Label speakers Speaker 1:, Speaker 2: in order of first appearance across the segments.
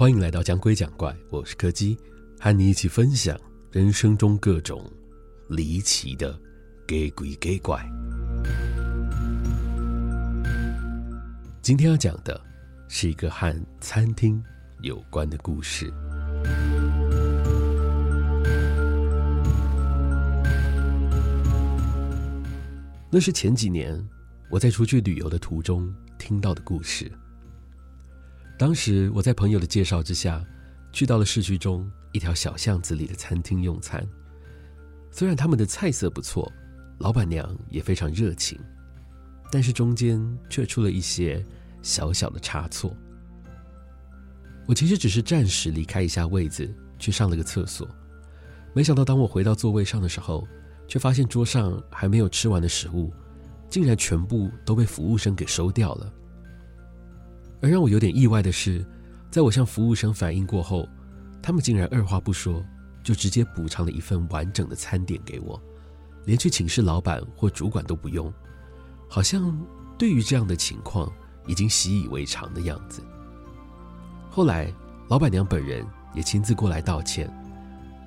Speaker 1: 欢迎来到讲鬼讲怪，我是柯基，和你一起分享人生中各种离奇的给鬼给怪。今天要讲的是一个和餐厅有关的故事。那是前几年我在出去旅游的途中听到的故事。当时我在朋友的介绍之下，去到了市区中一条小巷子里的餐厅用餐。虽然他们的菜色不错，老板娘也非常热情，但是中间却出了一些小小的差错。我其实只是暂时离开一下位子，去上了个厕所。没想到当我回到座位上的时候，却发现桌上还没有吃完的食物，竟然全部都被服务生给收掉了。而让我有点意外的是，在我向服务生反映过后，他们竟然二话不说，就直接补偿了一份完整的餐点给我，连去请示老板或主管都不用，好像对于这样的情况已经习以为常的样子。后来，老板娘本人也亲自过来道歉，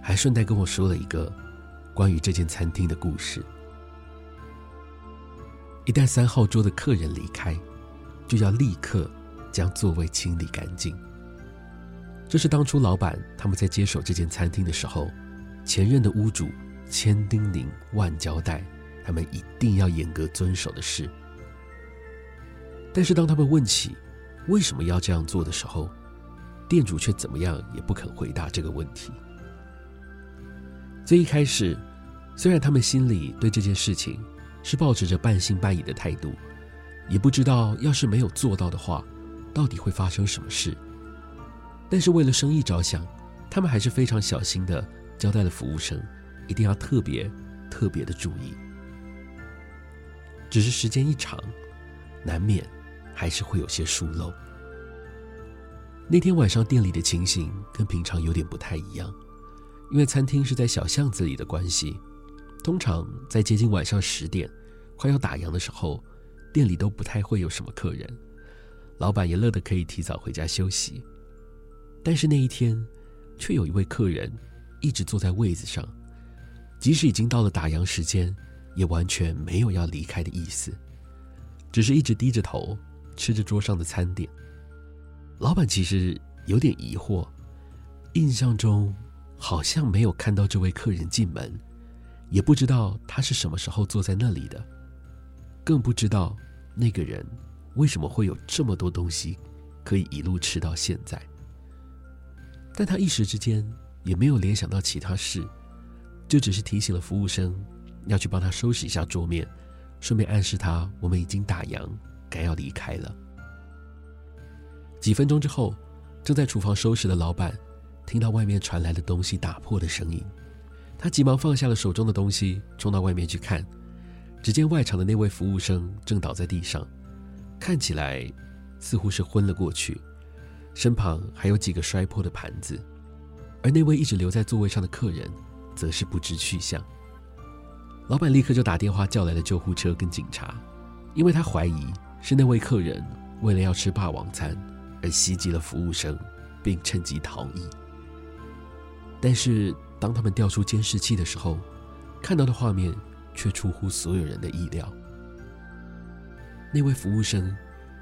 Speaker 1: 还顺带跟我说了一个。关于这间餐厅的故事，一旦三号桌的客人离开，就要立刻将座位清理干净。这是当初老板他们在接手这间餐厅的时候，前任的屋主千叮咛万交代，他们一定要严格遵守的事。但是当他们问起为什么要这样做的时候，店主却怎么样也不肯回答这个问题。最一开始，虽然他们心里对这件事情是抱持着半信半疑的态度，也不知道要是没有做到的话，到底会发生什么事。但是为了生意着想，他们还是非常小心的交代了服务生，一定要特别特别的注意。只是时间一长，难免还是会有些疏漏。那天晚上店里的情形跟平常有点不太一样。因为餐厅是在小巷子里的关系，通常在接近晚上十点，快要打烊的时候，店里都不太会有什么客人，老板也乐得可以提早回家休息。但是那一天，却有一位客人一直坐在位子上，即使已经到了打烊时间，也完全没有要离开的意思，只是一直低着头吃着桌上的餐点。老板其实有点疑惑，印象中。好像没有看到这位客人进门，也不知道他是什么时候坐在那里的，更不知道那个人为什么会有这么多东西可以一路吃到现在。但他一时之间也没有联想到其他事，就只是提醒了服务生要去帮他收拾一下桌面，顺便暗示他我们已经打烊，该要离开了。几分钟之后，正在厨房收拾的老板。听到外面传来的东西打破的声音，他急忙放下了手中的东西，冲到外面去看。只见外场的那位服务生正倒在地上，看起来似乎是昏了过去，身旁还有几个摔破的盘子。而那位一直留在座位上的客人，则是不知去向。老板立刻就打电话叫来了救护车跟警察，因为他怀疑是那位客人为了要吃霸王餐而袭击了服务生，并趁机逃逸。但是，当他们调出监视器的时候，看到的画面却出乎所有人的意料。那位服务生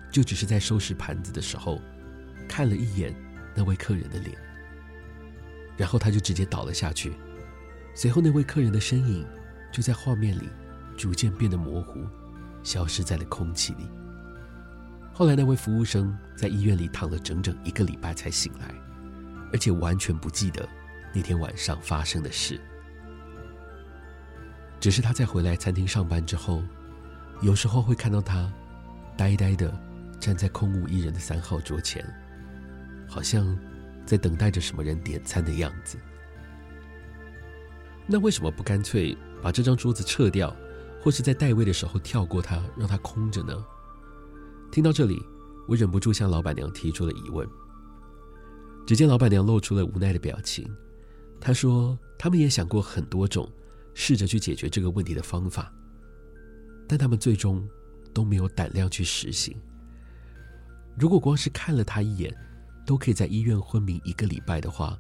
Speaker 1: 就只是在收拾盘子的时候，看了一眼那位客人的脸，然后他就直接倒了下去。随后，那位客人的身影就在画面里逐渐变得模糊，消失在了空气里。后来，那位服务生在医院里躺了整整一个礼拜才醒来，而且完全不记得。那天晚上发生的事，只是他在回来餐厅上班之后，有时候会看到他呆呆的站在空无一人的三号桌前，好像在等待着什么人点餐的样子。那为什么不干脆把这张桌子撤掉，或是在带位的时候跳过它，让它空着呢？听到这里，我忍不住向老板娘提出了疑问。只见老板娘露出了无奈的表情。她说：“他们也想过很多种，试着去解决这个问题的方法，但他们最终都没有胆量去实行。如果光是看了他一眼，都可以在医院昏迷一个礼拜的话，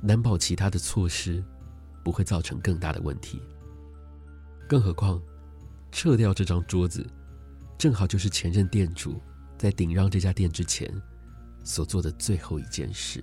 Speaker 1: 难保其他的措施不会造成更大的问题。更何况，撤掉这张桌子，正好就是前任店主在顶让这家店之前所做的最后一件事。